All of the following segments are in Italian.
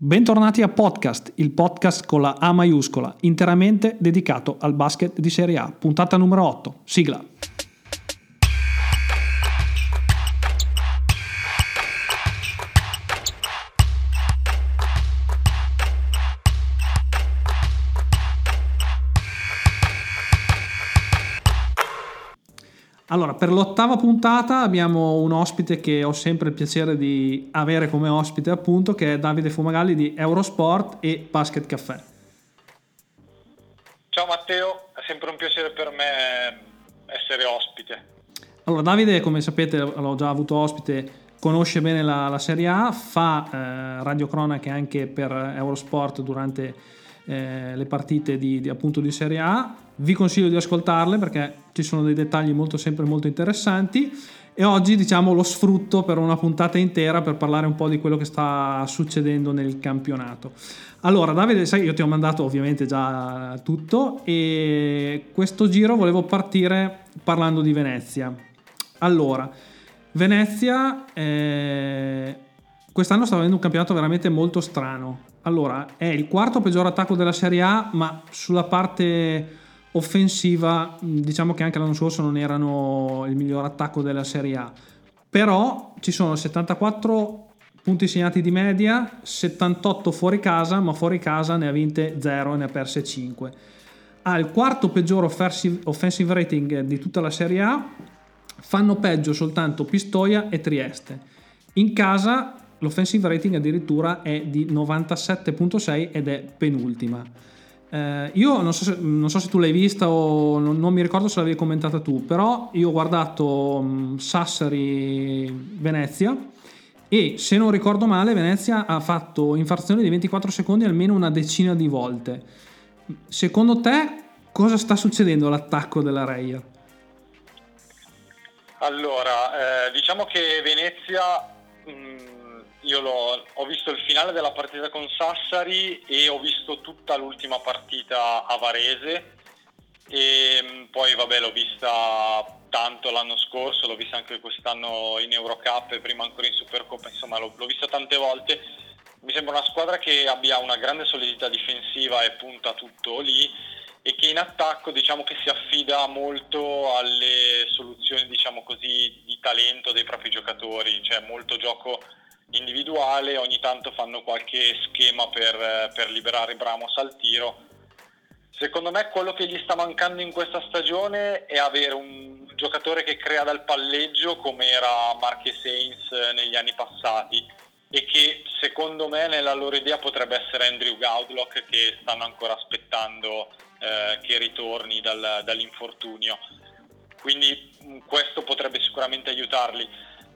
Bentornati a Podcast, il podcast con la A maiuscola, interamente dedicato al basket di Serie A, puntata numero 8, sigla. Per l'ottava puntata abbiamo un ospite che ho sempre il piacere di avere come ospite, appunto, che è Davide Fumagalli di Eurosport e Basket Caffè. Ciao Matteo, è sempre un piacere per me essere ospite. Allora, Davide, come sapete, l'ho già avuto ospite, conosce bene la, la Serie A, fa eh, radiocronache anche per Eurosport durante eh, le partite di, di, appunto di Serie A. Vi consiglio di ascoltarle perché ci sono dei dettagli molto, sempre molto interessanti. E oggi diciamo lo sfrutto per una puntata intera per parlare un po' di quello che sta succedendo nel campionato. Allora, Davide, sai, io ti ho mandato ovviamente già tutto e questo giro volevo partire parlando di Venezia. Allora, Venezia eh, quest'anno sta avendo un campionato veramente molto strano. Allora, è il quarto peggior attacco della Serie A, ma sulla parte offensiva diciamo che anche l'anno scorso non erano il miglior attacco della Serie A. Però ci sono 74 punti segnati di media, 78 fuori casa, ma fuori casa ne ha vinte 0 e ne ha perse 5. Ha il quarto peggior offensive rating di tutta la Serie A, fanno peggio soltanto Pistoia e Trieste. In casa l'offensive rating addirittura è di 97.6 ed è penultima. Eh, io non so, se, non so, se, tu l'hai vista o non, non, mi ricordo se l'avevi commentata tu, però io ho guardato um, Sassari Venezia e se non ricordo male Venezia ha fatto infrazioni di 24 secondi almeno una decina di volte. Secondo te cosa sta succedendo all'attacco della Reia? Allora, eh, diciamo che Venezia... Mh mm, io ho visto il finale della partita con Sassari e ho visto tutta l'ultima partita a Varese e mm, poi vabbè l'ho vista tanto l'anno scorso, l'ho vista anche quest'anno in Eurocup e prima ancora in Supercoppa, insomma l'ho, l'ho vista tante volte. Mi sembra una squadra che abbia una grande solidità difensiva e punta tutto lì e che in attacco diciamo che si affida molto alle soluzioni diciamo così di talento dei propri giocatori, cioè molto gioco individuale, ogni tanto fanno qualche schema per, per liberare Bramos al tiro. Secondo me quello che gli sta mancando in questa stagione è avere un giocatore che crea dal palleggio come era Marche Sainz negli anni passati e che secondo me nella loro idea potrebbe essere Andrew Gaudlock che stanno ancora aspettando eh, che ritorni dal, dall'infortunio. Quindi questo potrebbe sicuramente aiutarli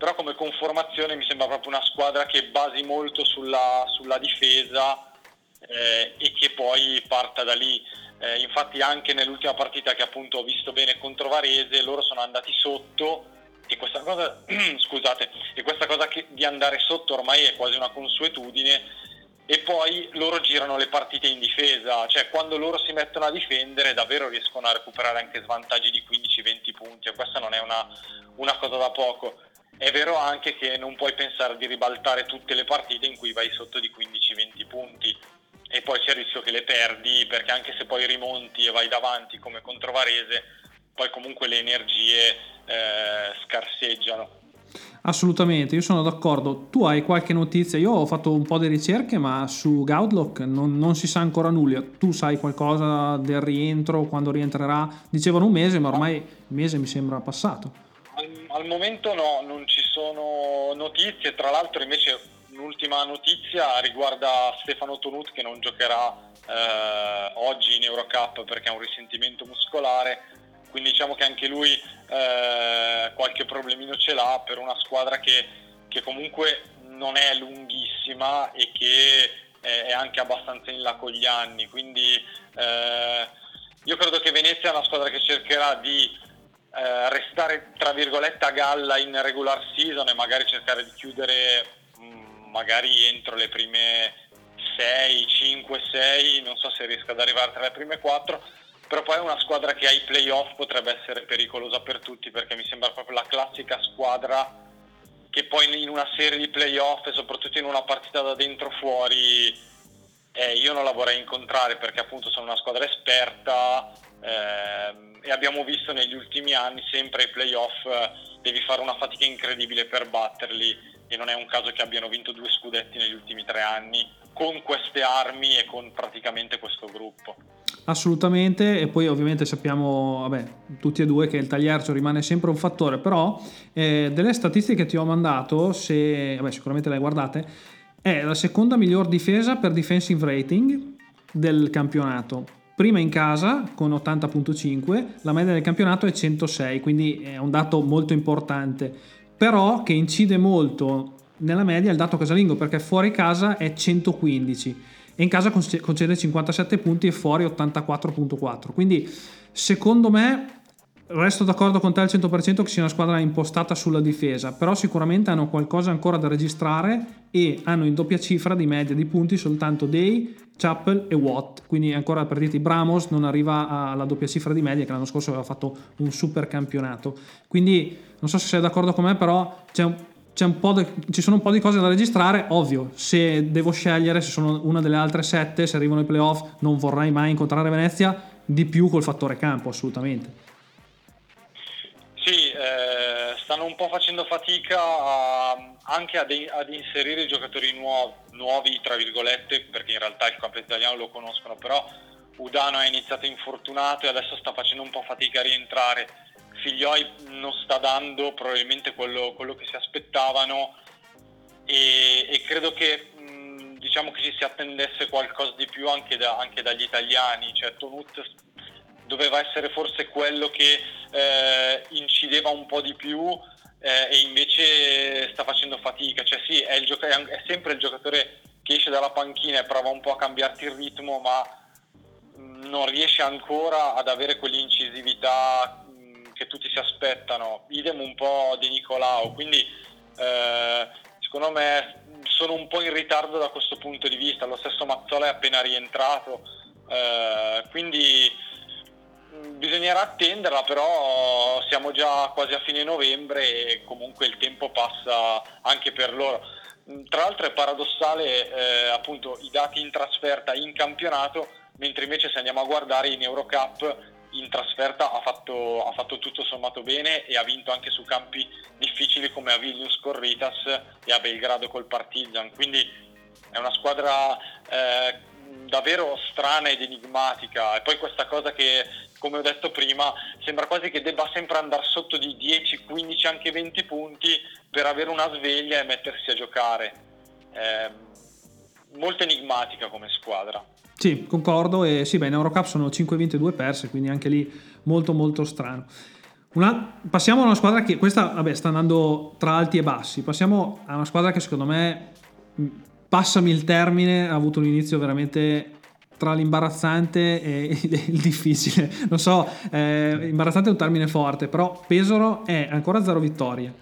però come conformazione mi sembra proprio una squadra che basi molto sulla, sulla difesa eh, e che poi parta da lì. Eh, infatti anche nell'ultima partita che appunto ho visto bene contro Varese, loro sono andati sotto e questa cosa, scusate, e questa cosa che, di andare sotto ormai è quasi una consuetudine e poi loro girano le partite in difesa, cioè quando loro si mettono a difendere davvero riescono a recuperare anche svantaggi di 15-20 punti e questa non è una, una cosa da poco. È vero anche che non puoi pensare di ribaltare tutte le partite in cui vai sotto di 15-20 punti e poi c'è il rischio che le perdi perché anche se poi rimonti e vai davanti come contro Varese, poi comunque le energie eh, scarseggiano. Assolutamente, io sono d'accordo. Tu hai qualche notizia? Io ho fatto un po' di ricerche, ma su Gaudlock non, non, si sa ancora nulla. Tu sai qualcosa del rientro, quando rientrerà? Dicevano un mese, ma ormai il mese mi sembra passato. Al, momento no, non ci sono notizie, tra l'altro invece l'ultima notizia riguarda Stefano Tonut che non giocherà eh, oggi in Eurocup perché ha un risentimento muscolare, quindi diciamo che anche lui eh, qualche problemino ce l'ha per una squadra che, che comunque non è lunghissima e che è anche abbastanza in là con gli anni, quindi eh, io credo che Venezia è una squadra che cercherà di eh, restare tra virgolette a galla in regular season e magari cercare di chiudere mm, magari entro le prime 6, 5, 6, non so se riesca ad arrivare tra le prime 4, però poi è una squadra che ai playoff potrebbe essere pericolosa per tutti perché mi sembra proprio la classica squadra che poi in una serie di playoff e soprattutto in una partita da dentro fuori eh, io non la vorrei incontrare perché appunto sono una squadra esperta eh, e abbiamo visto negli ultimi anni sempre ai playoff eh, devi fare una fatica incredibile per batterli e non è un caso che abbiano vinto due scudetti negli ultimi tre anni con queste armi e con praticamente questo gruppo. Assolutamente, e poi ovviamente sappiamo, vabbè, tutti e due che il tagliercio rimane sempre un fattore, però eh, delle statistiche che ti ho mandato, se vabbè, sicuramente le guardate, è la seconda miglior difesa per defensive rating del campionato. Prima in casa con 80.5, la media del campionato è 106, quindi è un dato molto importante, però che incide molto nella media il dato casalingo perché fuori casa è 115 e in casa concede 57 punti e fuori 84.4. Quindi secondo me resto d'accordo con te al 100% che sia una squadra impostata sulla difesa, però sicuramente hanno qualcosa ancora da registrare e hanno in doppia cifra di media di punti soltanto Day, Chappell e Watt, quindi ancora per dirti Bramos non arriva alla doppia cifra di media che l'anno scorso aveva fatto un super campionato. Quindi non so se sei d'accordo con me, però c'è un di, ci sono un po' di cose da registrare, ovvio, se devo scegliere, se sono una delle altre sette, se arrivano i playoff, non vorrei mai incontrare Venezia, di più col fattore campo, assolutamente. Sì, eh, stanno un po' facendo fatica a, anche ad, ad, inserire giocatori nuovi, nuovi, tra virgolette, perché in realtà il campo italiano lo conoscono, però Udano è iniziato infortunato e adesso sta facendo un po' fatica a rientrare. Figlioi non sta dando probabilmente quello, quello che si aspettavano e, e credo che mh, diciamo che ci si attendesse qualcosa di più anche, da, anche dagli italiani, cioè Tonut doveva essere forse quello che eh, incideva un po' di più eh, e invece sta facendo fatica, cioè sì è, gioca- è sempre il giocatore che esce dalla panchina e prova un po' a cambiarti il ritmo ma non riesce ancora ad avere quell'incisività che tutti si aspettano, idem un po' di Nicolao, quindi eh, secondo me sono un po' in ritardo da questo punto di vista, lo stesso Mazzola è appena rientrato, eh, quindi mm, bisognerà attenderla, però siamo già quasi a fine novembre e comunque il tempo passa anche per loro. Mm, tra l'altro è paradossale eh, appunto i dati in trasferta in campionato, mentre invece se andiamo a guardare in Eurocup in trasferta ha fatto, ha fatto, tutto sommato bene e ha vinto anche su campi difficili come a Vilnius con Ritas e a Belgrado col Partizan. Quindi è una squadra eh, davvero strana ed enigmatica. E poi questa cosa che, come ho detto prima, sembra quasi che debba sempre andare sotto di 10, 15, anche 20 punti per avere una sveglia e mettersi a giocare. Eh, molto enigmatica come squadra. Sì, concordo e sì, beh, in Eurocup sono 5 vinte e 2 perse, quindi anche lì molto molto strano. Una, passiamo a una squadra che questa vabbè, sta andando tra alti e bassi, passiamo a una squadra che secondo me, passami il termine, ha avuto un inizio veramente tra l'imbarazzante e il difficile. Non so, eh, imbarazzante è un termine forte, però Pesaro è ancora zero vittorie.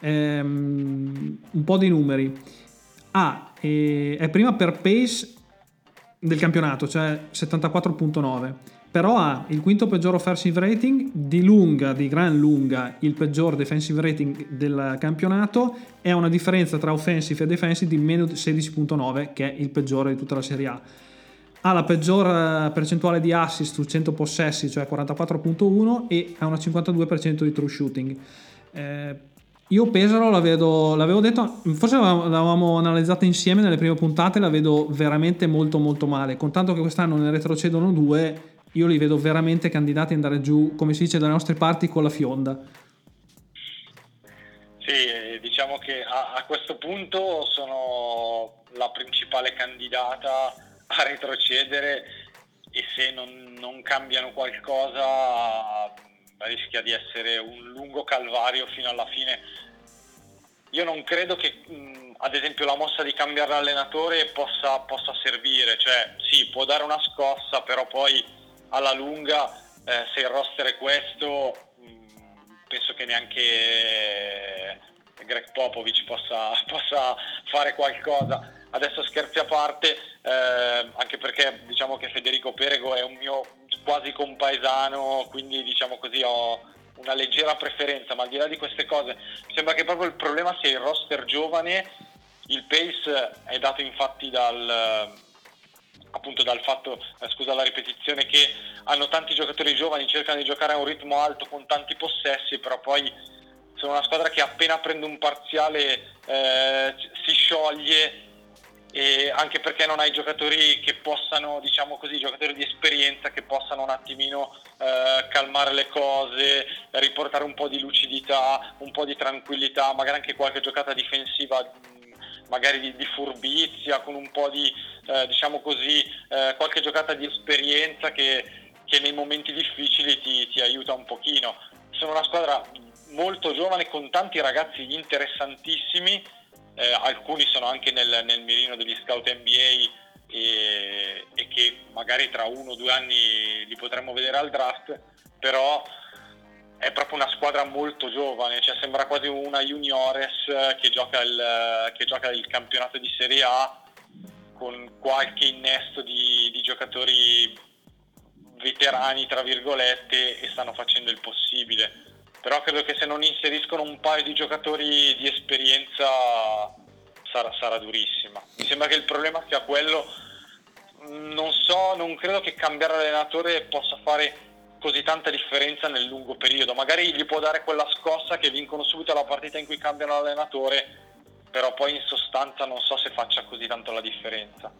Ehm, un po' di numeri. Ah, è prima per pace del campionato, cioè 74.9 però ha il quinto peggior offensive rating, di lunga, di gran lunga, il peggior defensive rating del campionato e ha una differenza tra offensive e defensive di meno 16.9, che è il peggiore di tutta la Serie A. Ha la peggior eh, percentuale di assist su 100 possessi, cioè 44.1, e ha una 52% di true shooting. Eh, io Pesaro la vedo, l'avevo detto, forse l'avevamo analizzata insieme nelle prime puntate, la vedo veramente molto molto male, contanto che quest'anno ne retrocedono due, io li vedo veramente candidati ad andare giù, come si dice dalle nostre parti, con la fionda. Sì, diciamo che a, a questo punto sono la principale candidata a retrocedere e se non, non cambiano qualcosa rischia di essere un lungo calvario fino alla fine. Io non credo che mh, ad esempio la mossa di cambiare l'allenatore possa, possa, servire, cioè sì, può dare una scossa, però poi alla lunga eh, se il roster è questo, mh, penso che neanche eh, Greg Popovic possa, possa fare qualcosa. Adesso scherzi a parte, eh, anche perché diciamo che Federico Perego è un mio quasi compaesano, quindi diciamo così ho una leggera preferenza, ma al di là di queste cose, mi sembra che proprio il problema sia il roster giovane, il pace è dato infatti dal, appunto dal fatto, eh, scusa la ripetizione, che hanno tanti giocatori giovani, cercano di giocare a un ritmo alto con tanti possessi, però poi sono una squadra che appena prende un parziale eh, si scioglie anche perché non hai giocatori che possano, diciamo così, giocatori di esperienza che possano un attimino eh, calmare le cose, riportare un po' di lucidità, un po' di tranquillità, magari anche qualche giocata difensiva magari di, di furbizia, con un po' di, eh, diciamo così, eh, qualche giocata di esperienza che, che nei momenti difficili ti, ti aiuta un pochino. Sono una squadra molto giovane con tanti ragazzi interessantissimi eh, alcuni sono anche nel, nel, mirino degli scout NBA e, e, che magari tra uno o due anni li potremmo vedere al draft, però è proprio una squadra molto giovane, cioè sembra quasi una juniores che gioca il, che gioca il campionato di Serie A con qualche innesto di, di giocatori veterani, tra virgolette, e stanno facendo il possibile però credo che se non inseriscono un paio di giocatori di esperienza sarà, sarà durissima. Mi sembra che il problema sia quello, non so, non credo che cambiare allenatore possa fare così tanta differenza nel lungo periodo, magari gli può dare quella scossa che vincono subito la partita in cui cambiano allenatore, però poi in sostanza non so se faccia così tanto la differenza.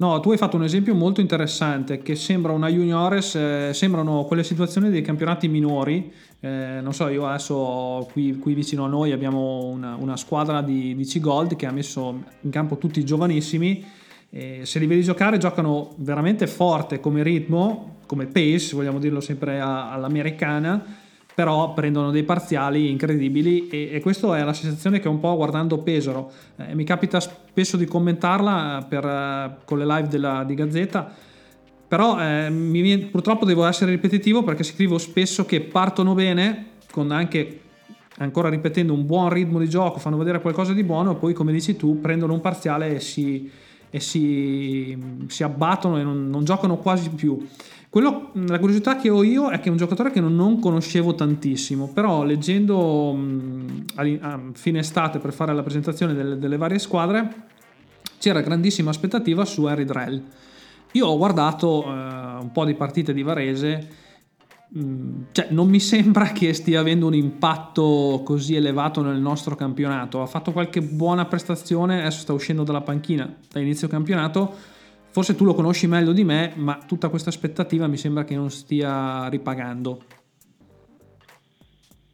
No, tu hai fatto un esempio molto interessante che sembra una juniores, eh, sembrano quelle situazioni dei campionati minori. Eh, non so, io adesso qui, qui, vicino a noi abbiamo una, una squadra di, di C-Gold che ha messo in campo tutti giovanissimi. Eh, se li vedi giocare, giocano veramente forte come ritmo, come pace, vogliamo dirlo sempre a, all'americana però prendono dei parziali incredibili e, e questa è la sensazione che un po' guardando Pesaro. Eh, mi capita spesso di commentarla per, eh, con le live della, di Gazzetta, però eh, mi, purtroppo devo essere ripetitivo perché scrivo spesso che partono bene, con anche ancora ripetendo un buon ritmo di gioco, fanno vedere qualcosa di buono e poi come dici tu prendono un parziale e si, e si, si abbattono e non, non giocano quasi più. Quello, la curiosità che ho io è che è un giocatore che non, non conoscevo tantissimo, però leggendo mh, a fine estate per fare la presentazione delle, delle varie squadre c'era grandissima aspettativa su Harry Drell. Io ho guardato eh, un po' di partite di Varese, mh, cioè, non mi sembra che stia avendo un impatto così elevato nel nostro campionato. Ha fatto qualche buona prestazione, adesso sta uscendo dalla panchina da inizio campionato Forse tu lo conosci meglio di me, ma tutta questa aspettativa mi sembra che non stia ripagando.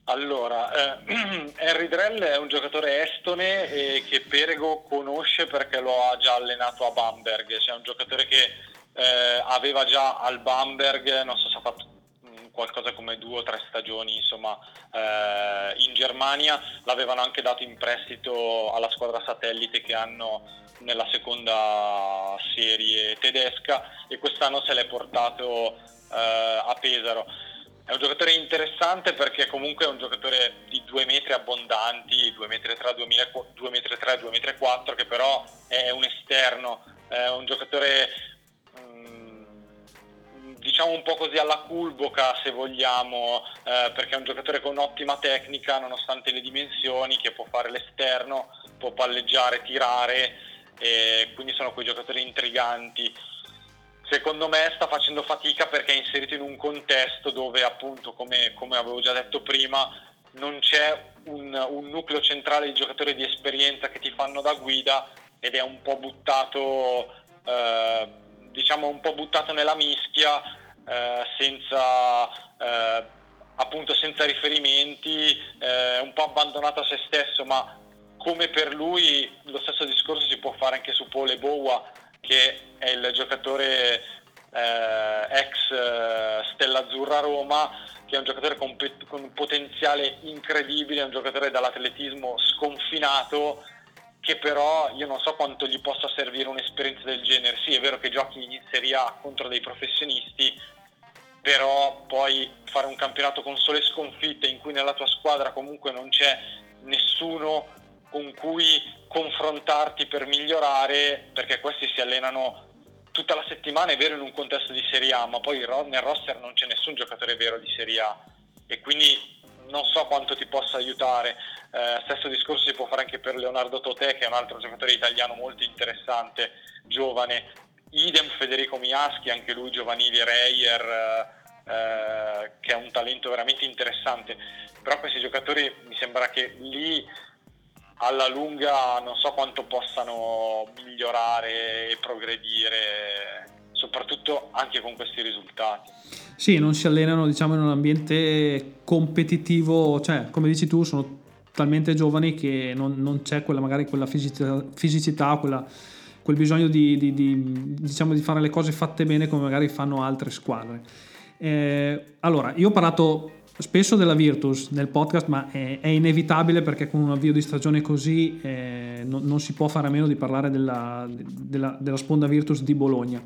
Allora, eh, Henry Drell è un giocatore estone eh, che Perego conosce perché lo ha già allenato a Bamberg, cioè un giocatore che eh, aveva già al Bamberg, non so se ha fatto mm, qualcosa come due o tre stagioni insomma eh, in Germania, l'avevano anche dato in prestito alla squadra satellite che hanno nella seconda serie tedesca e quest'anno se l'è portato eh, a Pesaro. È un giocatore interessante perché comunque è un giocatore di due metri abbondanti, 2 metri 3, 2 metri 3, 2 metri 4, che però è un esterno, è un giocatore mm, diciamo un po' così alla culboca se vogliamo, eh, perché è un giocatore con ottima tecnica nonostante le dimensioni, che può fare l'esterno, può palleggiare, tirare quindi sono quei giocatori intriganti. Secondo me sta facendo fatica perché è inserito in un contesto dove appunto, come, come avevo già detto prima, non c'è un, un, nucleo centrale di giocatori di esperienza che ti fanno da guida ed è un po' buttato, eh, diciamo un po' buttato nella mischia eh, senza, eh, appunto senza riferimenti, eh, un po' abbandonato a se stesso, ma come per lui lo stesso discorso si può fare anche su Paul Boa che è il giocatore eh, ex eh, Stella Azzurra Roma che è un giocatore con, con, un potenziale incredibile, è un giocatore dall'atletismo sconfinato che però io non so quanto gli possa servire un'esperienza del genere. Sì, è vero che giochi in Serie A contro dei professionisti, però poi fare un campionato con sole sconfitte in cui nella tua squadra comunque non c'è nessuno con cui confrontarti per migliorare, perché questi si allenano tutta la settimana, è vero in un contesto di Serie A, ma poi nel roster non c'è nessun giocatore vero di Serie A. e quindi non so quanto ti possa aiutare. Eh, stesso discorso si può fare anche per Leonardo Totè, che è un altro giocatore italiano molto interessante, giovane. Idem Federico Miaschi, anche lui giovanile Reyer, eh, eh, che è un talento veramente interessante. Però questi giocatori mi sembra che lì alla lunga non so quanto possano migliorare e progredire, soprattutto anche con questi risultati. Sì, non si allenano diciamo in un ambiente competitivo, cioè come dici tu sono talmente giovani che non, non c'è quella magari quella fisicità, fisicità quella, quel bisogno di, di, di, diciamo, di fare le cose fatte bene come magari fanno altre squadre. Eh, allora, io ho parlato spesso della Virtus nel podcast, ma è, è, inevitabile perché con un avvio di stagione così eh, non, non, si può fare a meno di parlare della, della, della sponda Virtus di Bologna.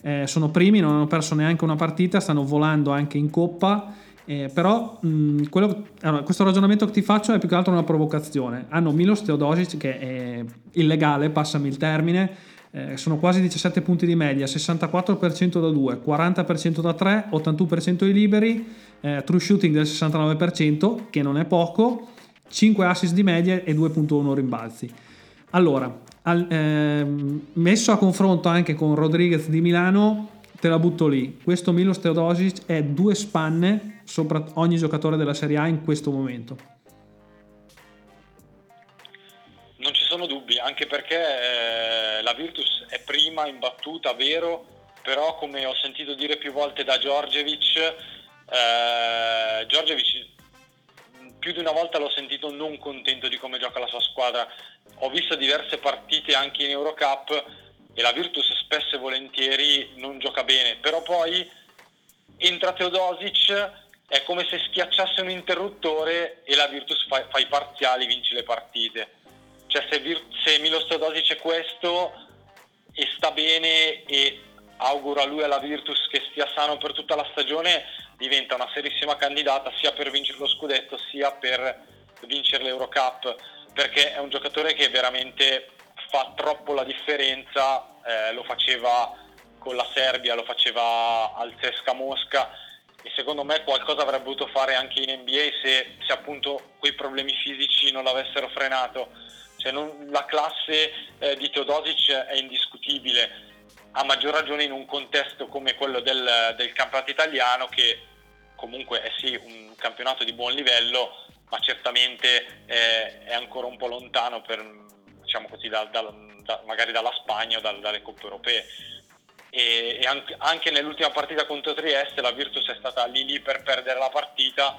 Eh, sono primi, non hanno perso neanche una partita, stanno volando anche in coppa. Eh, però mh, quello, allora, questo ragionamento che ti faccio è più che altro una provocazione. Hanno Milos Teodosic che è illegale, passami il termine, eh, sono quasi 17 punti di media, 64% da 2, 40% da 3, 81% i liberi, eh, true shooting del 69%, che non è poco, 5 assist di media e 2.1 rimbalzi. Allora, al, ehm, messo a confronto anche con Rodriguez di Milano, te la butto lì. Questo Milos Teodosic è due spanne sopra ogni giocatore della Serie A in questo momento. Anche perché eh, la Virtus è prima in battuta, vero, però come ho sentito dire più volte da Giorgevic, eh, Giorgevic più di una volta l'ho sentito non contento di come gioca la sua squadra. Ho visto diverse partite anche in Eurocup e la Virtus spesso e volentieri non gioca bene, però poi entra Teodosic, è come se schiacciasse un interruttore e la Virtus fa, fa i parziali, vince le partite. Cioè se, Vir- se Milos Teodosic è questo e sta bene e auguro a lui e alla Virtus che stia sano per tutta la stagione, diventa una serissima candidata sia per vincere lo scudetto sia per vincere l'Eurocup perché è un giocatore che veramente fa troppo la differenza, eh, lo faceva con la Serbia, lo faceva al Cesca Mosca e secondo me qualcosa avrebbe potuto fare anche in NBA se, se appunto quei problemi fisici non l'avessero frenato. Cioè non, la classe eh, di Teodosic è indiscutibile, a maggior ragione in un contesto come quello del, del campionato italiano che comunque è sì un campionato di buon livello ma certamente eh, è ancora un po' lontano per, diciamo così, da, da, da, magari dalla Spagna o dalle coppe europee. E, e anche, anche, nell'ultima partita contro Trieste la Virtus è stata lì lì per perdere la partita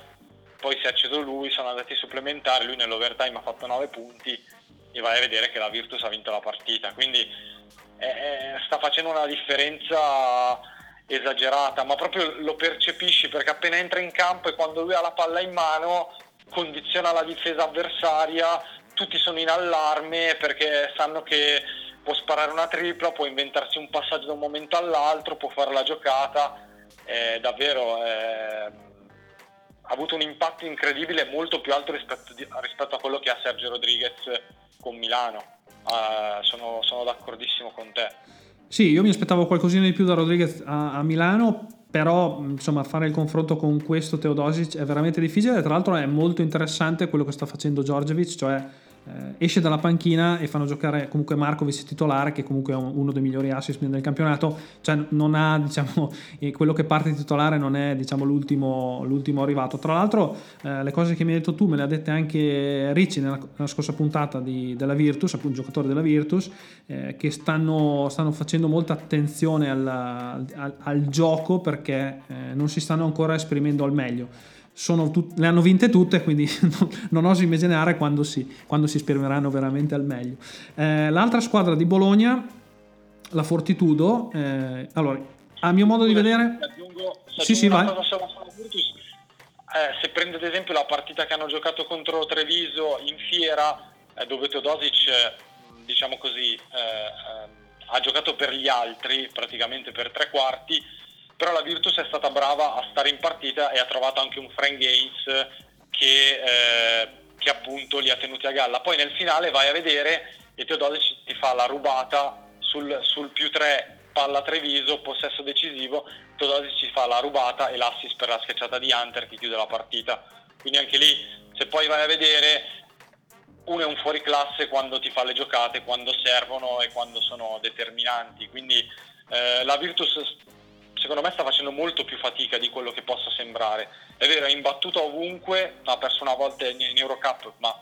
poi si è acceso lui, sono andati supplementari lui nell'overtime ha fatto 9 punti e vai a vedere che la Virtus ha vinto la partita. Quindi eh, sta facendo una differenza esagerata, ma proprio lo percepisci perché appena entra in campo e quando lui ha la palla in mano condiziona la difesa avversaria, tutti sono in allarme perché sanno che può sparare una tripla, può inventarsi un passaggio da un momento all'altro, può fare la giocata, eh, davvero eh, ha avuto un impatto incredibile, molto più alto rispetto, di, rispetto a quello che ha Sergio Rodriguez con Milano uh, sono, sono, d'accordissimo con te. Sì, io mi aspettavo qualcosina di più da Rodriguez a, a Milano, però insomma fare il confronto con questo Teodosic è veramente difficile, tra l'altro è molto interessante quello che sta facendo Giorgevic, cioè eh, esce dalla panchina e fanno giocare comunque Markovic titolare che comunque è uno dei migliori assist del campionato. Cioè non ha diciamo quello che parte titolare non è diciamo l'ultimo, l'ultimo arrivato. Tra l'altro eh, le cose che mi hai detto tu me le ha dette anche Ricci nella, nella scorsa puntata di, della Virtus appunto giocatore della Virtus eh, che stanno, stanno, facendo molta attenzione al, al, al gioco perché eh, non si stanno ancora esprimendo al meglio tut- le hanno vinte tutte, quindi non oso immaginare quando si, quando si esprimeranno veramente al meglio. Eh, l'altra squadra di Bologna, la Fortitudo, eh, allora, a mio modo di vedere... Aggiungo, sì, sì, vai. Eh, se prende ad esempio la partita che hanno giocato contro Treviso in fiera, eh, dove Teodosic, diciamo così, eh, ehm, ha giocato per gli altri, praticamente per tre quarti, però la Virtus è stata brava a stare in partita e ha trovato anche un Frank Gaines che, eh, che appunto li ha tenuti a galla. Poi nel finale vai a vedere e Teodosic ti fa la rubata sul, sul più 3 palla Treviso, possesso decisivo, Todosic ci fa la rubata e l'assist per la schiacciata di Hunter che chiude la partita. Quindi anche lì, se poi vai a vedere, uno è un fuori classe quando ti fa le giocate, quando servono e quando sono determinanti. Quindi eh, la Virtus secondo me sta facendo molto più fatica di quello che possa sembrare. È vero, è imbattuta ovunque, ha perso una volta in, in Eurocup, ma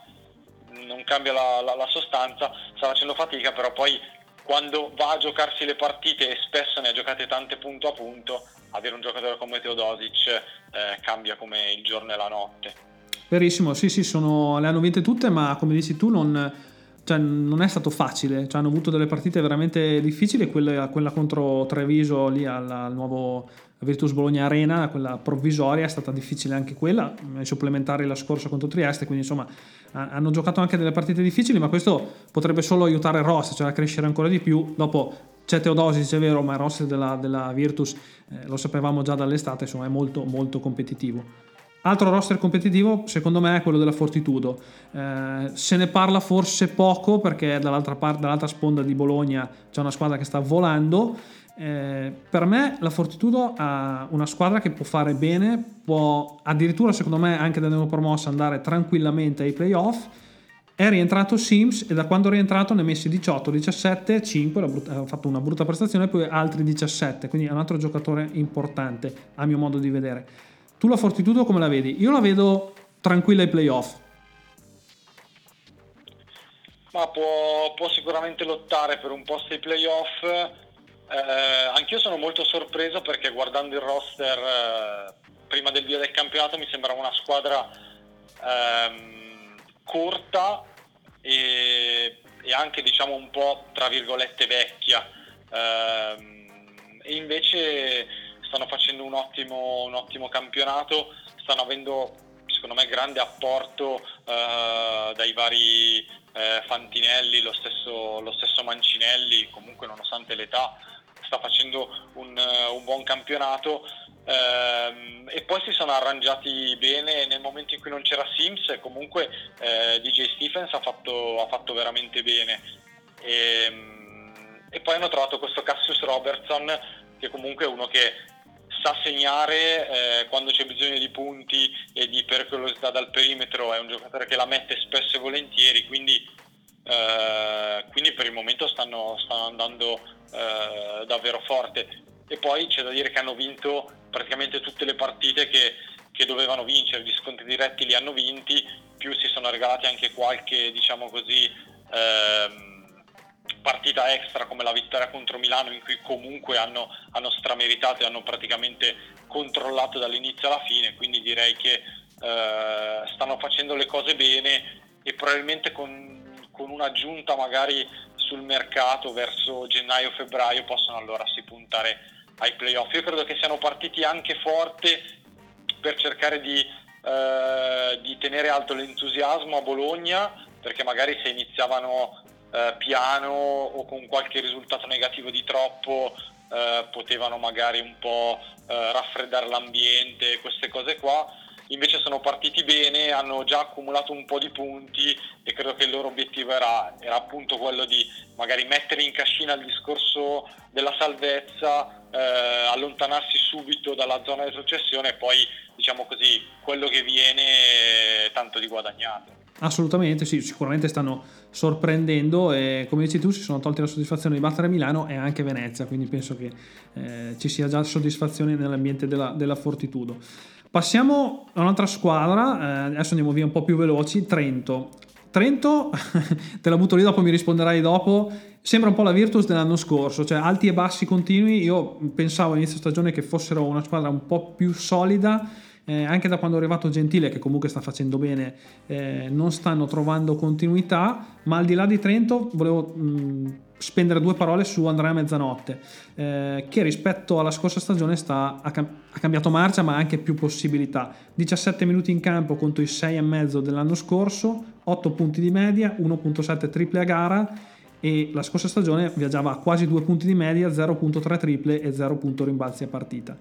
non cambia la, la, la, sostanza, sta facendo fatica, però poi quando va a giocarsi le partite e spesso ne ha giocate tante punto a punto, avere un giocatore come Teodosic eh, cambia come il giorno e la notte. Verissimo, sì, sì, sono, le hanno vinte tutte, ma come dici tu non, cioè, non è stato facile, cioè, hanno avuto delle partite veramente difficili, quella, quella contro Treviso lì al, al nuovo Virtus Bologna Arena, quella provvisoria, è stata difficile anche quella, ai supplementari la scorsa contro Trieste, quindi insomma hanno giocato anche delle partite difficili, ma questo potrebbe solo aiutare roster, cioè a crescere ancora di più. Dopo c'è Teodosi, è vero, ma roster della, della Virtus eh, lo sapevamo già dall'estate, insomma è molto molto competitivo. Altro roster competitivo, secondo me, è quello della Fortitudo. Eh, se ne parla forse poco perché dall'altra, parte, dall'altra sponda di Bologna c'è una squadra che sta volando eh, per me la Fortitudo ha una squadra che può fare bene, può addirittura secondo me anche da nuovo promossa andare tranquillamente ai playoff. È rientrato Sims e da quando è rientrato ne ha messi 18, 17, 5, ha fatto una brutta prestazione e poi altri 17, quindi è un altro giocatore importante a mio modo di vedere. Tu la Fortitudo come la vedi? Io la vedo tranquilla ai playoff. Ma può, può sicuramente lottare per un posto ai playoff eh, anch'io sono molto sorpreso perché guardando il roster eh, prima del via del campionato mi sembrava una squadra ehm, corta e, e, anche diciamo un po' tra virgolette vecchia ehm, e invece stanno facendo un ottimo, un ottimo campionato, stanno avendo secondo me grande apporto eh, dai vari eh, Fantinelli, lo stesso, lo stesso Mancinelli, comunque nonostante l'età sta facendo un, eh, un buon campionato. Ehm, e poi si sono arrangiati bene nel momento in cui non c'era Sims comunque eh, DJ Stephens ha fatto, ha fatto veramente bene. E, ehm, e, poi hanno trovato questo Cassius Robertson che comunque è uno che sa segnare eh, quando c'è bisogno di punti e di pericolosità dal perimetro è un giocatore che la mette spesso e volentieri quindi, eh, quindi per il momento stanno, stanno andando eh, davvero forte. E poi c'è da dire che hanno vinto praticamente tutte le partite che, che dovevano vincere, gli scontri diretti li hanno vinti, più si sono regalati anche qualche, diciamo così, ehm, partita extra come la vittoria contro Milano in cui comunque hanno, hanno strameritato e hanno praticamente controllato dall'inizio alla fine, quindi direi che eh, stanno facendo le cose bene e probabilmente con, con un'aggiunta magari sul mercato verso gennaio-febbraio possono allora si puntare ai playoff. Io credo che siano partiti anche forte per cercare di, eh, di tenere alto l'entusiasmo a Bologna, perché magari se iniziavano eh, piano o con qualche risultato negativo di troppo eh, potevano magari un po' eh, raffreddare l'ambiente, queste cose qua invece sono partiti bene, hanno già accumulato un po' di punti e credo che il loro obiettivo era, era appunto quello di magari mettere in cascina il discorso della salvezza, eh, allontanarsi subito dalla zona di successione e poi diciamo così quello che viene tanto di guadagnato. Assolutamente, sì, sicuramente stanno sorprendendo e come dici tu si sono tolti la soddisfazione di battere Milano e anche Venezia, quindi penso che eh, ci sia già soddisfazione nell'ambiente della, della Fortitudo. Passiamo a un'altra squadra, eh, adesso andiamo via un po' più veloci, Trento. Trento, te la butto lì dopo, mi risponderai dopo, sembra un po' la Virtus dell'anno scorso, cioè alti e bassi continui, io pensavo all'inizio stagione che fossero una squadra un po' più solida, eh, anche da quando è arrivato Gentile, che comunque sta facendo bene, eh, non stanno trovando continuità, ma al di là di Trento volevo mh, spendere due parole su Andrea Mezzanotte, eh, che rispetto alla scorsa stagione sta, ha, cam- ha, cambiato marcia ma ha anche più possibilità. 17 minuti in campo contro i 6,5 dell'anno scorso, 8 punti di media, 1.7 triple a gara e la scorsa stagione viaggiava a quasi 2 punti di media, 0.3 triple e 0. rimbalzi a partita.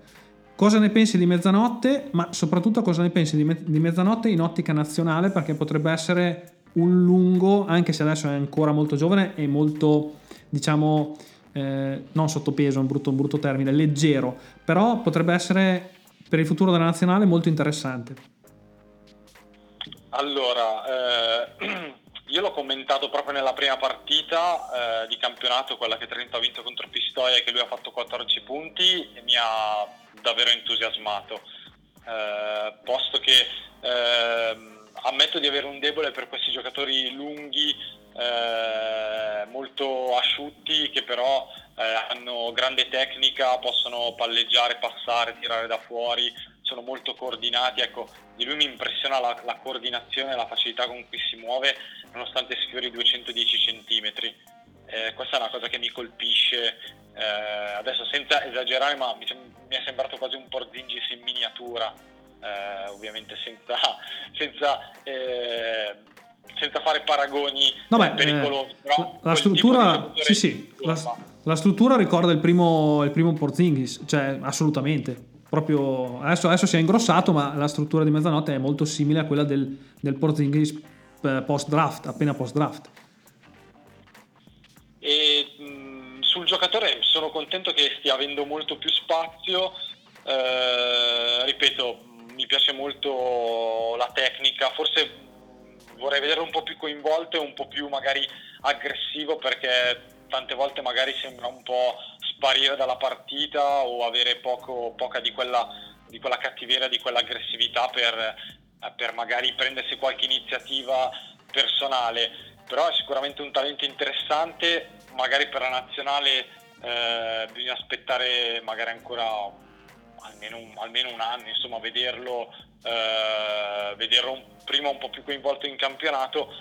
Cosa ne pensi di Mezzanotte? Ma soprattutto cosa ne pensi di, me- di Mezzanotte in ottica nazionale? Perché potrebbe essere un lungo, anche se adesso è ancora molto giovane e molto diciamo, eh, non sottopeso, un brutto, un brutto termine, leggero, però potrebbe essere per il futuro della nazionale molto interessante. Allora, eh, io l'ho commentato proprio nella prima partita eh, di campionato, quella che Trento ha vinto contro Pistoia, che lui ha fatto 14 punti e mi ha davvero entusiasmato, eh, posto che ehm, ammetto di avere un debole per questi giocatori lunghi, eh, molto asciutti, che però eh, hanno grande tecnica, possono palleggiare, passare, tirare da fuori, sono molto coordinati. Ecco, di lui mi impressiona la, la coordinazione e la facilità con cui si muove, nonostante sfiori 210 cm. Eh, questa è una cosa che mi colpisce. Eh, adesso senza esagerare, ma mi, mi, è sembrato quasi un Porzingis in miniatura, eh, ovviamente senza, senza eh, senza fare paragoni no, beh, pericolosi. Eh, la struttura, sì, sì, la, la, struttura ricorda il primo, il primo Porzingis, cioè assolutamente. Proprio, adesso, adesso, si è ingrossato, ma la struttura di mezzanotte è molto simile a quella del, del Porzingis eh, post draft, appena post draft. E mh, sul giocatore sono contento che stia avendo molto più spazio. Eh, ripeto, mi piace molto la tecnica, forse vorrei vederlo un po' più coinvolto e un po' più magari aggressivo perché tante volte magari sembra un po' sparire dalla partita o avere poco, poca di quella, di quella cattiveria, di quell'aggressività per, per magari prendersi qualche iniziativa personale. Però è sicuramente un talento interessante, magari per la nazionale eh, bisogna aspettare magari ancora almeno un, almeno un anno, insomma, vederlo, eh, vederlo un, prima un po' più coinvolto in campionato.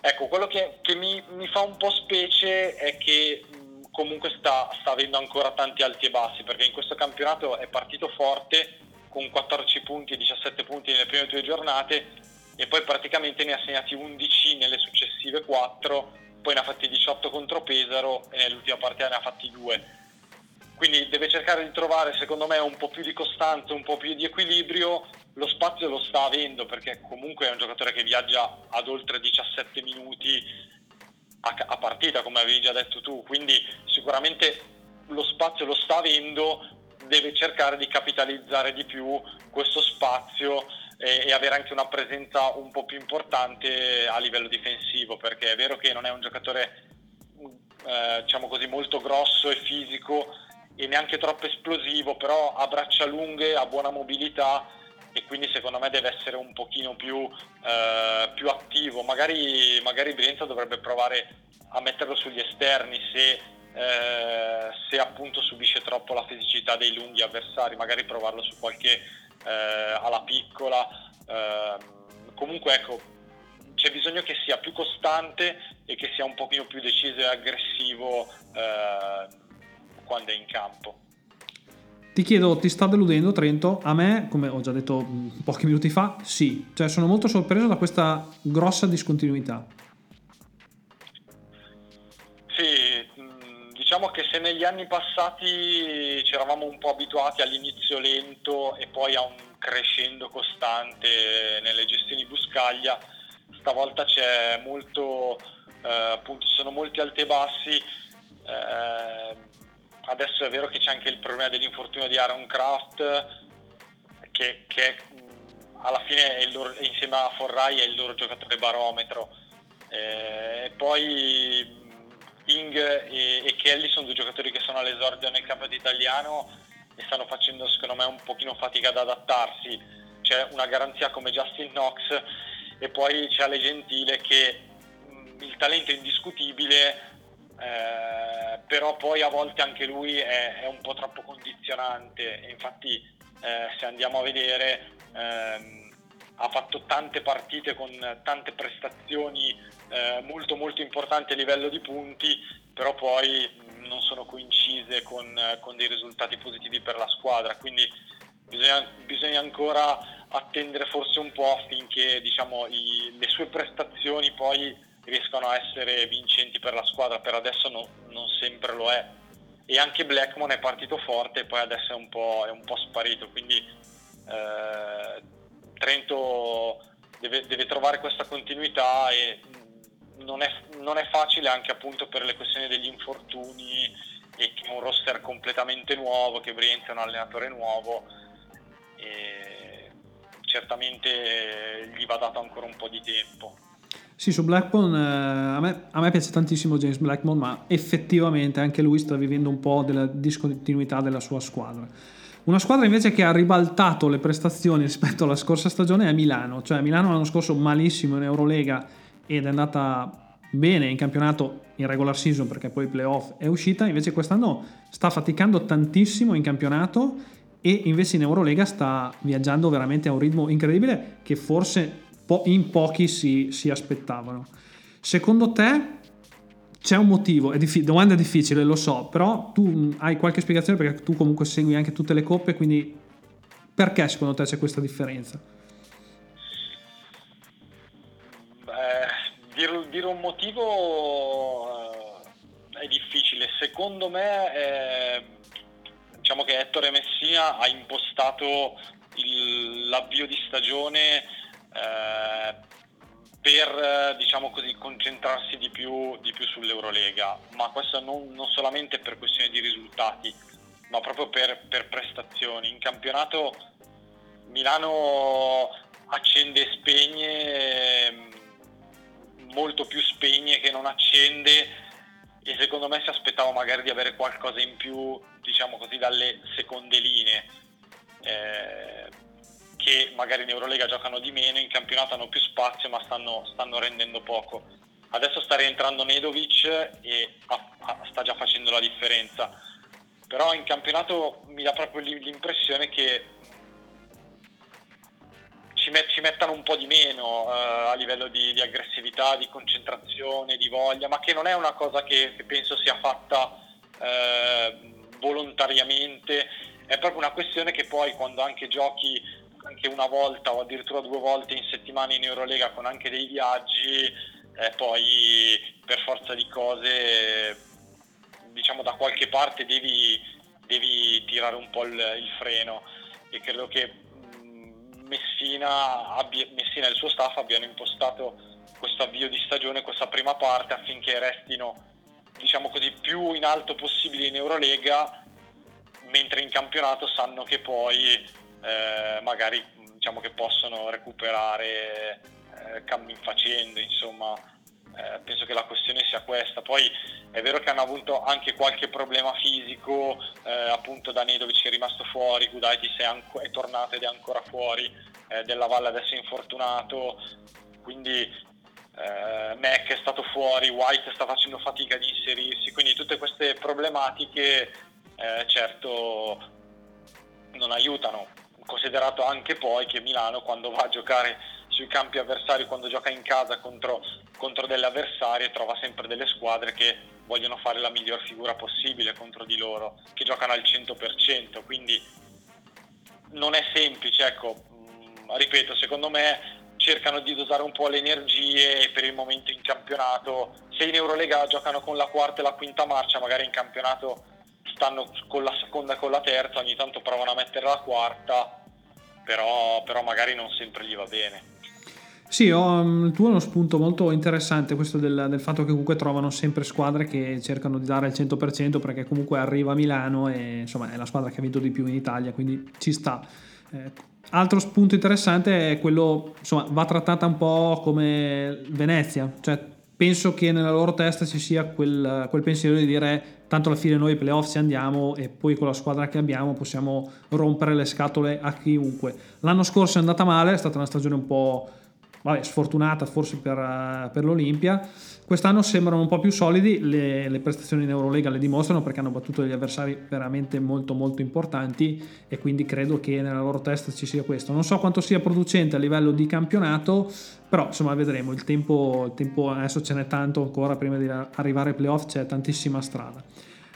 Ecco, quello che, che mi, mi, fa un po' specie è che mh, comunque sta, sta, avendo ancora tanti alti e bassi, perché in questo campionato è partito forte con 14 punti e 17 punti nelle prime due giornate e poi praticamente ne ha segnati 11 nelle successive 4, poi ne ha fatti 18 contro Pesaro e nell'ultima partita ne ha fatti 2 quindi deve cercare di trovare secondo me un po' più di costanza, un po' più di equilibrio, lo spazio lo sta avendo perché comunque è un giocatore che viaggia ad oltre 17 minuti a, a partita come avevi già detto tu, quindi sicuramente lo spazio lo sta avendo, deve cercare di capitalizzare di più questo spazio e, e, avere anche una presenza un po' più importante a livello difensivo perché è vero che non è un giocatore eh, diciamo così molto grosso e fisico e neanche troppo esplosivo, però ha braccia lunghe, ha buona mobilità e quindi secondo me deve essere un pochino più, eh, più attivo. Magari, magari Brienza dovrebbe provare a metterlo sugli esterni se, eh, se appunto subisce troppo la fisicità dei lunghi avversari, magari provarlo su qualche eh, alla piccola. Ehm, comunque ecco, c'è bisogno che sia più costante e che sia un pochino più deciso e aggressivo eh, quando è in campo. Ti chiedo, ti sta deludendo Trento? A me, come ho già detto pochi minuti fa, sì. Cioè sono molto sorpreso da questa grossa discontinuità. Diciamo che se negli anni passati ci eravamo un po' abituati all'inizio lento e poi a un crescendo costante nelle gestioni Buscaglia, stavolta c'è molto, eh, appunto, sono molti alti e bassi. Eh, adesso è vero che c'è anche il problema dell'infortunio di Aaron Kraft che, che alla fine loro, insieme a Forrai è il loro giocatore barometro eh, poi King e, e, Kelly sono due giocatori che sono all'esordio nel campionato italiano e stanno facendo secondo me un pochino fatica ad adattarsi. C'è una garanzia come Justin Knox e poi c'è Ale Gentile che mh, il talento è indiscutibile eh, però poi a volte anche lui è, è un po' troppo condizionante. Infatti eh, se andiamo a vedere ehm, ha fatto tante partite con tante prestazioni eh, molto molto importanti a livello di punti però poi non sono coincise con, con dei risultati positivi per la squadra. Quindi bisogna, bisogna ancora attendere forse un po' affinché diciamo, i, le sue prestazioni poi riescono a essere vincenti per la squadra, per adesso no, non sempre lo è. E anche Blackmon è partito forte e poi adesso è un po', è un po sparito, quindi eh, Trento deve, deve, trovare questa continuità e non è, non è, facile anche appunto per le questioni degli infortuni e che un roster completamente nuovo, che Brienza è un allenatore nuovo e certamente gli va dato ancora un po' di tempo. Sì, su Blackburn eh, a, me, a, me, piace tantissimo James Blackburn, ma effettivamente anche lui sta vivendo un po' della discontinuità della sua squadra. Una squadra invece che ha ribaltato le prestazioni rispetto alla scorsa stagione è Milano, cioè Milano l'anno scorso malissimo in Eurolega ed è andata bene in campionato in regular season perché poi playoff è uscita, invece quest'anno sta faticando tantissimo in campionato e invece in Eurolega sta viaggiando veramente a un ritmo incredibile che forse in pochi si, si aspettavano. Secondo te c'è un motivo, è diffi- domanda difficile, lo so, però tu hai qualche spiegazione perché tu comunque segui anche tutte le coppe, quindi perché secondo te c'è questa differenza? Beh, dire, dire un motivo eh, è difficile, secondo me è, diciamo che Ettore Messina ha impostato il, l'avvio di stagione eh, per diciamo così, concentrarsi di più, di più, sull'Eurolega, ma questo non, non, solamente per questione di risultati, ma proprio per, per prestazioni. In campionato Milano accende e spegne, molto più spegne che non accende e secondo me si aspettava magari di avere qualcosa in più, diciamo così, dalle seconde linee. Eh, che magari in Eurolega giocano di meno, in campionato hanno più spazio ma stanno, stanno rendendo poco. Adesso sta rientrando Nedovic e ha, ha, sta già facendo la differenza, però in campionato mi dà proprio l'impressione che ci, met, ci mettano un po' di meno uh, a livello di, di, aggressività, di concentrazione, di voglia, ma che non è una cosa che, che penso sia fatta uh, volontariamente, è proprio una questione che poi quando anche giochi anche una volta o addirittura due volte in settimana in Eurolega con anche dei viaggi, eh, poi per forza di cose diciamo da qualche parte devi, devi tirare un po' il, il, freno. E credo che mm, Messina, abbia, Messina e il suo staff abbiano impostato questo avvio di stagione, questa prima parte affinché restino diciamo così più in alto possibile in Eurolega mentre in campionato sanno che poi eh, magari diciamo che possono recuperare eh, cammin facendo, insomma. Eh, penso che la questione sia questa. Poi è vero che hanno avuto anche qualche problema fisico, eh, appunto Danedovic è rimasto fuori, Gudaitis è, anco, è tornato ed è ancora fuori, eh, Della Valle adesso è infortunato, quindi eh, Mac è stato fuori, White sta facendo fatica di inserirsi, quindi tutte queste problematiche eh, certo non aiutano considerato anche poi che Milano quando va a giocare sui campi avversari, quando gioca in casa contro, contro delle avversarie, trova sempre delle squadre che vogliono fare la miglior figura possibile contro di loro, che giocano al 100%, quindi non è semplice, ecco, mm, ripeto, secondo me cercano di dosare un po' le energie e per il momento in campionato, se in Eurolega giocano con la quarta e la quinta marcia, magari in campionato stanno con la seconda e con la terza, ogni tanto provano a mettere la quarta, però, però magari non sempre gli va bene. Sì, ho, mm, il tuo uno spunto molto interessante questo del, del, fatto che comunque trovano sempre squadre che cercano di dare il 100% perché comunque arriva a Milano e insomma è la squadra che ha vinto di più in Italia, quindi ci sta. Eh, altro spunto interessante è quello, insomma, va trattata un po' come Venezia, cioè penso che nella loro testa ci sia quel, quel pensiero di dire tanto alla fine noi playoff ci andiamo e poi con la squadra che abbiamo possiamo rompere le scatole a chiunque. L'anno scorso è andata male, è stata una stagione un po' vabbè, sfortunata forse per, per, l'Olimpia. Quest'anno sembrano un po' più solidi, le, le, prestazioni in Eurolega le dimostrano perché hanno battuto degli avversari veramente molto molto importanti e quindi credo che nella loro testa ci sia questo. Non so quanto sia producente a livello di campionato, però insomma vedremo, il tempo, il tempo adesso ce n'è tanto ancora prima di arrivare ai playoff, c'è tantissima strada.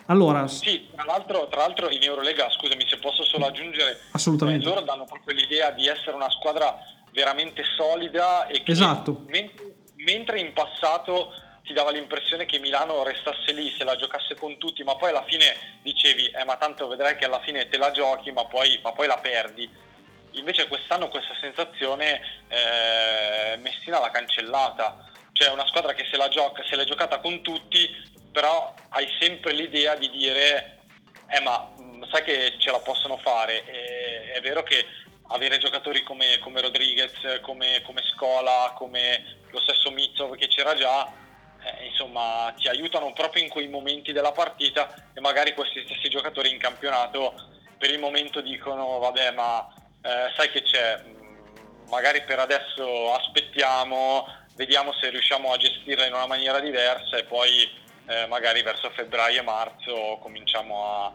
Allora, sì, tra l'altro, tra l'altro in Eurolega, scusami se posso solo aggiungere, assolutamente. Eh, loro danno proprio l'idea di essere una squadra veramente solida e che esatto. mentre, mentre in passato ti dava l'impressione che Milano restasse lì, se la giocasse con tutti, ma poi alla fine dicevi, eh, ma tanto vedrai che alla fine te la giochi, ma poi, ma poi la perdi. Invece quest'anno questa sensazione eh, Messina l'ha cancellata, cioè una squadra che se la gioca, se l'è giocata con tutti, però hai sempre l'idea di dire, eh ma mm, sai che ce la possono fare, e, è vero che avere giocatori come, come Rodriguez, come, come, Scola, come lo stesso Mizzo che c'era già, eh, insomma ti aiutano proprio in quei momenti della partita e magari questi stessi giocatori in campionato per il momento dicono vabbè ma eh, sai che c'è, mm, magari per adesso aspettiamo, vediamo se riusciamo a gestirla in una maniera diversa e poi eh, magari verso febbraio e marzo cominciamo a,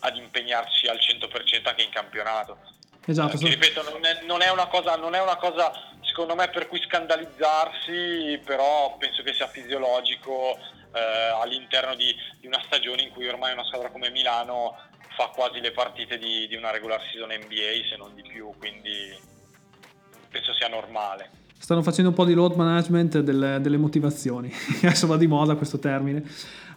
ad impegnarci al 100% anche in campionato. Esatto. Eh, ripeto, non è, non, è cosa, non è, una cosa, secondo me per cui scandalizzarsi, però penso che sia fisiologico eh, all'interno di, di, una stagione in cui ormai una squadra come Milano fa quasi le partite di, di una regular season NBA, se non di più, quindi penso sia normale stanno facendo un po' di load management delle, delle motivazioni. Adesso va di moda questo termine.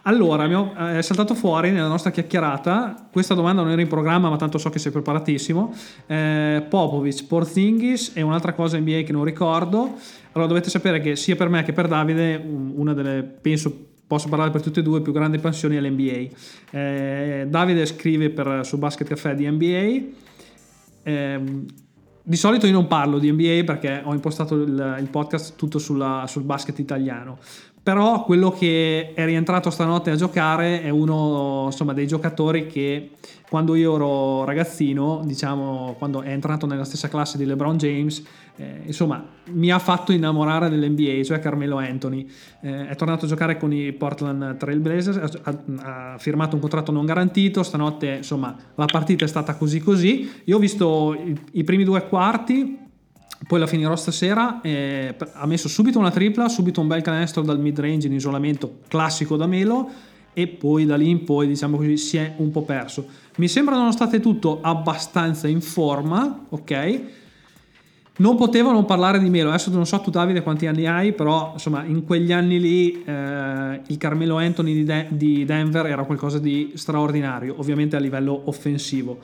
Allora, eh, è saltato fuori nella nostra chiacchierata, questa domanda non era in programma ma tanto so che sei preparatissimo, eh, Popovic, Porzingis e un'altra cosa NBA che non ricordo. Allora dovete sapere che sia per me che per Davide una delle, penso posso parlare per tutte e due, più grandi passioni è l'NBA. Eh, Davide scrive per, su Basket Café di NBA. Eh, di solito io non parlo di NBA perché ho impostato il, il podcast tutto sulla, sul basket italiano, però quello che è rientrato stanotte a giocare è uno insomma, dei giocatori che quando io ero ragazzino, diciamo quando è entrato nella stessa classe di LeBron James, eh, insomma mi ha fatto innamorare dell'NBA, cioè Carmelo Anthony. Eh, è tornato a giocare con i Portland Trail Blazers, ha, ha, firmato un contratto non garantito, stanotte insomma la partita è stata così così. Io ho visto i, i primi due quarti, poi la finirò stasera, eh, ha messo subito una tripla, subito un bel canestro dal mid range in isolamento classico da Melo e poi da lì in poi diciamo così si è un po' perso. Mi sembrano state tutto abbastanza in forma, ok? Non potevo non parlare di Melo, adesso non so tu Davide quanti anni hai, però insomma in quegli anni lì eh, il Carmelo Anthony di, De- di Denver era qualcosa di straordinario, ovviamente a livello offensivo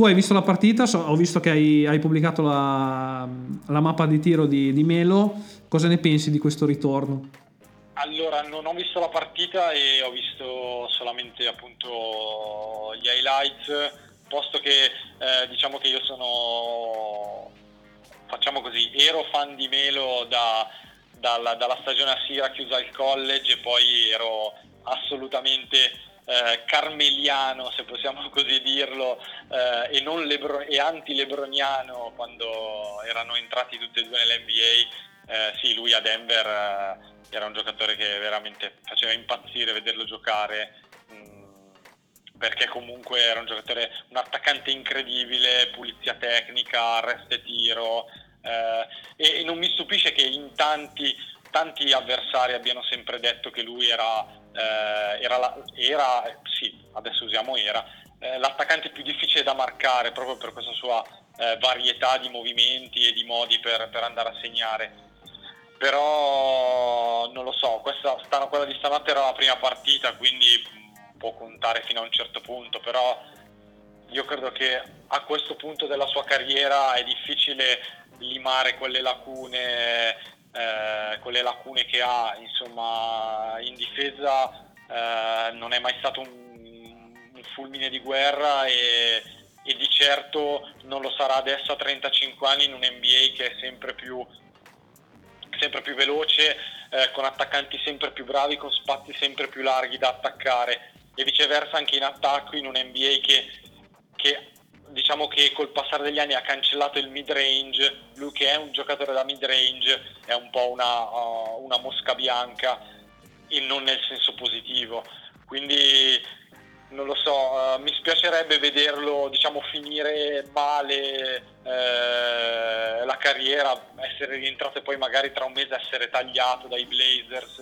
tu hai visto la partita, ho visto che hai, hai pubblicato la, la, mappa di tiro di, di, Melo, cosa ne pensi di questo ritorno? Allora, non ho visto la partita e ho visto solamente appunto gli highlights, posto che eh, diciamo che io sono, facciamo così, ero fan di Melo da, dalla, dalla stagione a Syracuse al college e poi ero assolutamente eh, carmeliano, se possiamo così dirlo, eh, e, non lebro- e anti-lebroniano quando erano entrati tutti e due nell'NBA. Eh, sì, lui a Denver eh, era un giocatore che veramente faceva impazzire vederlo giocare mm, perché comunque era un giocatore, un attaccante incredibile, pulizia tecnica, arresto e tiro eh, e, e, non mi stupisce che in tanti, tanti avversari abbiano sempre detto che lui era eh, era, la, era, sì, adesso usiamo era, eh, l'attaccante più difficile da marcare proprio per questa sua eh, varietà di movimenti e di modi per, per, andare a segnare. Però non lo so, questa, quella di stanotte era la prima partita, quindi può contare fino a un certo punto, però io credo che a questo punto della sua carriera è difficile limare quelle lacune eh, con le lacune che ha, insomma, in difesa eh, non è mai stato un, un fulmine di guerra e, e, di certo non lo sarà adesso a 35 anni in un NBA che è sempre più, sempre più veloce, eh, con attaccanti sempre più bravi, con spazi sempre più larghi da attaccare. E viceversa anche in attacco in un NBA che, che diciamo che col passare degli anni ha cancellato il mid range, lui che è un giocatore da mid range è un po' una, uh, una mosca bianca e non nel senso positivo. Quindi non lo so, uh, mi spiacerebbe vederlo diciamo, finire male eh, la carriera, essere rientrato e poi magari tra un mese essere tagliato dai Blazers.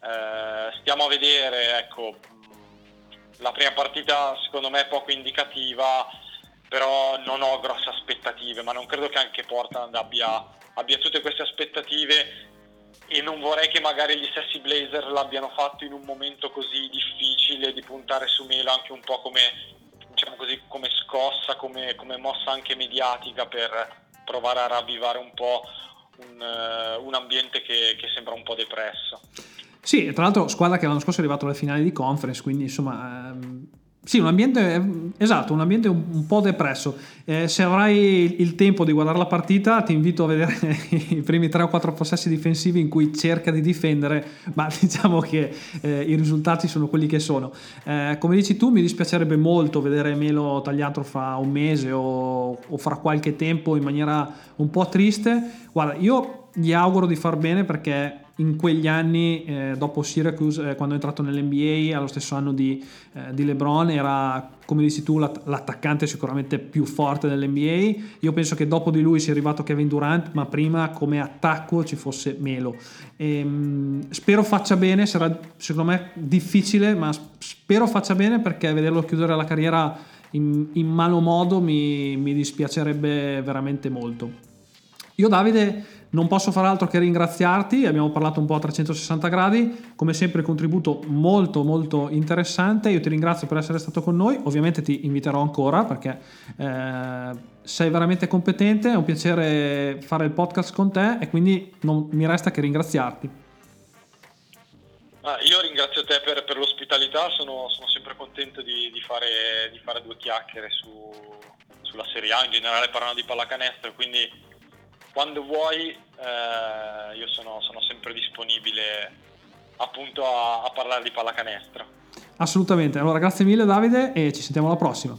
Eh, stiamo a vedere, ecco, la prima partita secondo me è poco indicativa però non ho grosse aspettative, ma non credo che anche Portland abbia, abbia tutte queste aspettative e non vorrei che magari gli stessi Blazer l'abbiano fatto in un momento così difficile di puntare su Melo anche un po' come, diciamo così, come scossa, come, come, mossa anche mediatica per provare a ravvivare un po' un, uh, un ambiente che, che sembra un po' depresso. Sì, tra l'altro squadra che l'anno scorso è arrivato alle finali di conference, quindi insomma... Ehm, sì, un ambiente, esatto, un ambiente un, un po' depresso. Eh, se avrai il tempo di guardare la partita, ti invito a vedere i primi 3 o 4 possessi difensivi in cui cerca di difendere, ma diciamo che eh, i risultati sono quelli che sono. Eh, come dici tu, mi dispiacerebbe molto vedere Melo tagliato fra un mese o, o fra qualche tempo in maniera un po' triste. Guarda, io gli auguro di far bene perché in quegli anni, eh, dopo Syracuse, eh, quando è entrato nell'NBA, allo stesso anno di, eh, di LeBron, era, come dici tu, l'att- l'attaccante sicuramente più forte dell'NBA. Io penso che dopo di lui sia arrivato Kevin Durant, ma prima come attacco ci fosse Melo. E, ehm, mh, spero faccia bene, sarà secondo me difficile, ma spero faccia bene perché vederlo chiudere la carriera in, in malo modo mi, mi dispiacerebbe veramente molto. Io Davide non posso far altro che ringraziarti, abbiamo parlato un po' a 360 gradi, come sempre contributo molto molto interessante, io ti ringrazio per essere stato con noi, ovviamente ti inviterò ancora perché eh, sei veramente competente, è un piacere fare il podcast con te e quindi non mi resta che ringraziarti. Ah, io ringrazio te per, per l'ospitalità, sono, sono, sempre contento di, di, fare, di, fare, due chiacchiere su, sulla Serie A, in generale parlando di pallacanestro, quindi quando vuoi eh, io sono, sono, sempre disponibile appunto a, a parlare di pallacanestro. Assolutamente, allora grazie mille Davide e ci sentiamo alla prossima.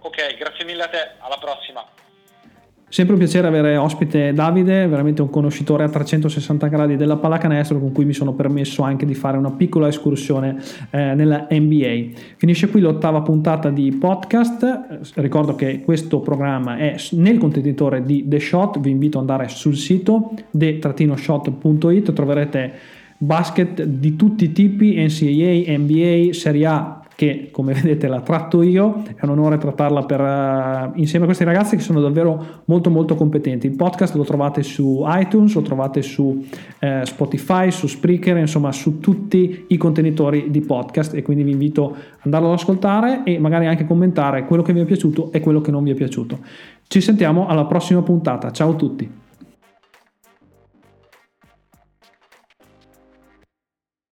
Ok, grazie mille a te, alla prossima. Sempre un piacere avere ospite Davide, veramente un conoscitore a 360 gradi della pallacanestro con cui mi sono permesso anche di fare una piccola escursione eh, nella NBA. Finisce qui l'ottava puntata di podcast, ricordo che questo programma è nel contenitore di The Shot, vi invito ad andare sul sito the-shot.it, troverete basket di tutti i tipi, NCAA, NBA, Serie A, che come vedete la tratto io, è un onore trattarla per, uh, insieme a questi ragazzi che sono davvero molto molto competenti. Il podcast lo trovate su iTunes, lo trovate su uh, Spotify, su Spreaker, insomma su tutti i contenitori di podcast e quindi vi invito ad andarlo ad ascoltare e magari anche commentare quello che vi è piaciuto e quello che non vi è piaciuto. Ci sentiamo alla prossima puntata, ciao a tutti!